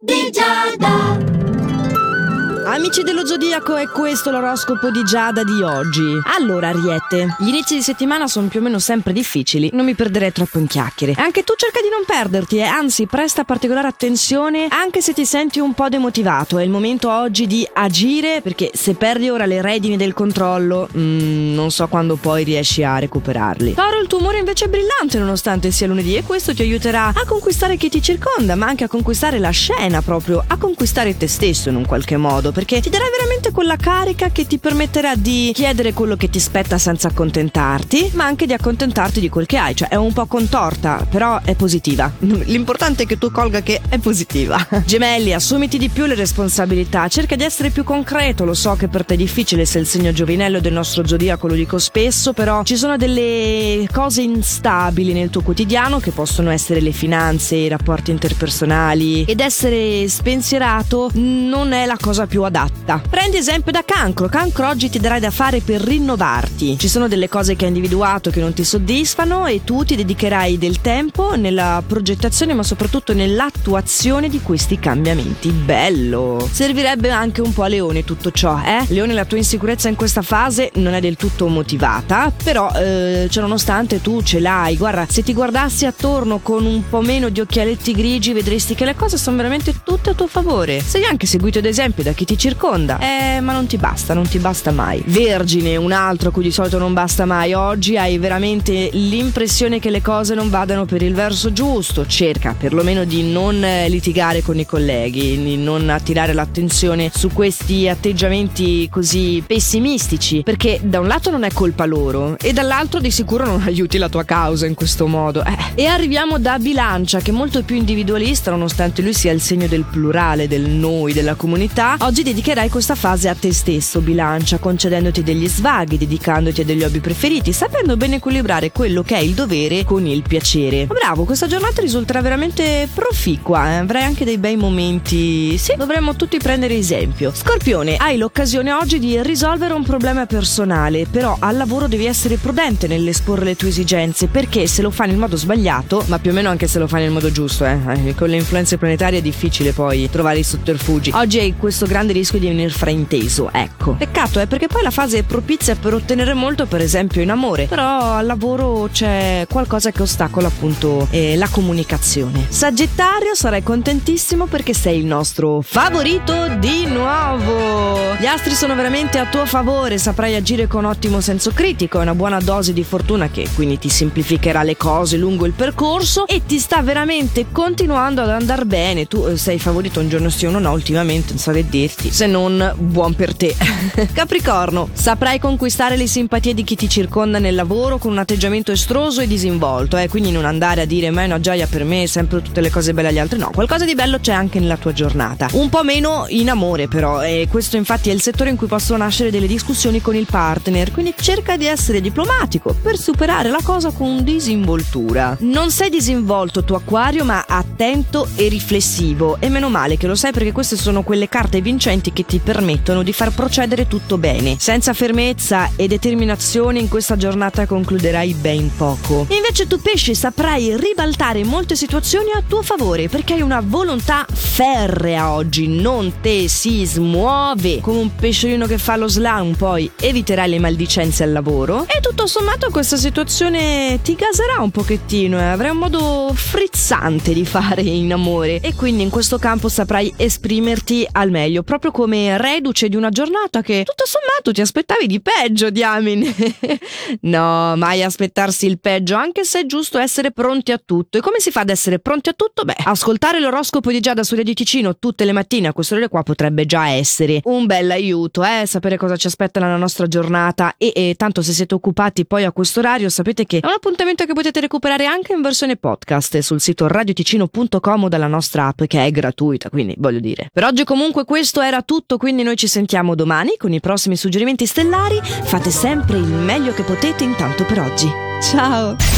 di Giada. Amici dello Zodiaco, è questo l'oroscopo di Giada di oggi. Allora, Ariete, gli inizi di settimana sono più o meno sempre difficili, non mi perderei troppo in chiacchiere. Anche tu cerca di non perderti, eh? anzi, presta particolare attenzione anche se ti senti un po' demotivato. È il momento oggi di agire, perché se perdi ora le redini del controllo, mm, non so quando poi riesci a recuperarli. Toro, il tuo umore invece è brillante nonostante sia lunedì e questo ti aiuterà a conquistare chi ti circonda, ma anche a conquistare la scena proprio, a conquistare te stesso in un qualche modo perché ti darai veramente quella carica che ti permetterà di chiedere quello che ti spetta senza accontentarti, ma anche di accontentarti di quel che hai, cioè è un po' contorta, però è positiva. L'importante è che tu colga che è positiva. Gemelli, assumiti di più le responsabilità, cerca di essere più concreto, lo so che per te è difficile se il segno giovinello del nostro zodiaco, lo dico spesso, però ci sono delle cose instabili nel tuo quotidiano che possono essere le finanze, i rapporti interpersonali ed essere spensierato non è la cosa più adatta. Prendi esempio da Cancro. Cancro oggi ti darai da fare per rinnovarti. Ci sono delle cose che hai individuato che non ti soddisfano e tu ti dedicherai del tempo nella progettazione ma soprattutto nell'attuazione di questi cambiamenti. Bello! Servirebbe anche un po' a Leone tutto ciò, eh? Leone, la tua insicurezza in questa fase non è del tutto motivata, però eh, cioè nonostante tu ce l'hai. Guarda, se ti guardassi attorno con un po' meno di occhialetti grigi vedresti che le cose sono veramente tutte a tuo favore. Sei anche seguito ad esempio da chi ti circonda. Eh, ma non ti basta, non ti basta mai. Vergine, un altro a cui di solito non basta mai. Oggi hai veramente l'impressione che le cose non vadano per il verso giusto. Cerca perlomeno di non eh, litigare con i colleghi, di non attirare l'attenzione su questi atteggiamenti così pessimistici, perché da un lato non è colpa loro e dall'altro di sicuro non aiuti la tua causa in questo modo. Eh. E arriviamo da Bilancia, che è molto più individualista, nonostante lui sia il segno del plurale, del noi, della comunità. Oggi dedicherai questa fase a te stesso, bilancia, concedendoti degli svaghi, dedicandoti a degli hobby preferiti, sapendo ben equilibrare quello che è il dovere con il piacere. Bravo, questa giornata risulterà veramente proficua, eh? avrai anche dei bei momenti. Sì, dovremmo tutti prendere esempio. Scorpione, hai l'occasione oggi di risolvere un problema personale, però al lavoro devi essere prudente nell'esporre le tue esigenze, perché se lo fai nel modo sbagliato, ma più o meno anche se lo fai nel modo giusto, eh? eh con le influenze planetarie è difficile poi trovare i sotterfugi. Oggi hai questo grande rischio di venire frainteso, ecco. Peccato, eh, perché poi la fase è propizia per ottenere molto, per esempio in amore, però al lavoro c'è qualcosa che ostacola appunto eh, la comunicazione. Sagittario, sarai contentissimo perché sei il nostro favorito di nuovo. Gli astri sono veramente a tuo favore, saprai agire con ottimo senso critico, e una buona dose di fortuna che quindi ti semplificherà le cose lungo il percorso e ti sta veramente continuando ad andare bene. Tu eh, sei favorito un giorno sì o no, ultimamente, non so che dirti se non buon per te. Capricorno, saprai conquistare le simpatie di chi ti circonda nel lavoro con un atteggiamento estroso e disinvolto, eh? quindi non andare a dire ma è una gioia per me, sempre tutte le cose belle agli altri, no, qualcosa di bello c'è anche nella tua giornata. Un po' meno in amore però, e questo infatti è il settore in cui possono nascere delle discussioni con il partner, quindi cerca di essere diplomatico per superare la cosa con disinvoltura. Non sei disinvolto tuo acquario, ma attento e riflessivo, e meno male che lo sai perché queste sono quelle carte vincenti strumenti che ti permettono di far procedere tutto bene. Senza fermezza e determinazione in questa giornata concluderai ben poco. Invece tu pesce saprai ribaltare molte situazioni a tuo favore perché hai una volontà ferrea oggi, non te si smuove come un pesciolino che fa lo slam, poi eviterai le maldicenze al lavoro e tutto sommato questa situazione ti gaserà un pochettino e avrai un modo frizzante di fare in amore e quindi in questo campo saprai esprimerti al meglio proprio come reduce di una giornata che tutto sommato ti aspettavi di peggio, diamine. no, mai aspettarsi il peggio, anche se è giusto essere pronti a tutto. E come si fa ad essere pronti a tutto? Beh, ascoltare l'oroscopo di Giada su Radio Ticino tutte le mattine a quest'ora qua potrebbe già essere un bel aiuto, eh, sapere cosa ci aspetta nella nostra giornata e, e tanto se siete occupati poi a quest'orario sapete che è un appuntamento che potete recuperare anche in versione podcast sul sito radioticino.com dalla nostra app che è gratuita, quindi voglio dire. Per oggi comunque questo era era tutto, quindi noi ci sentiamo domani con i prossimi suggerimenti stellari. Fate sempre il meglio che potete intanto per oggi. Ciao!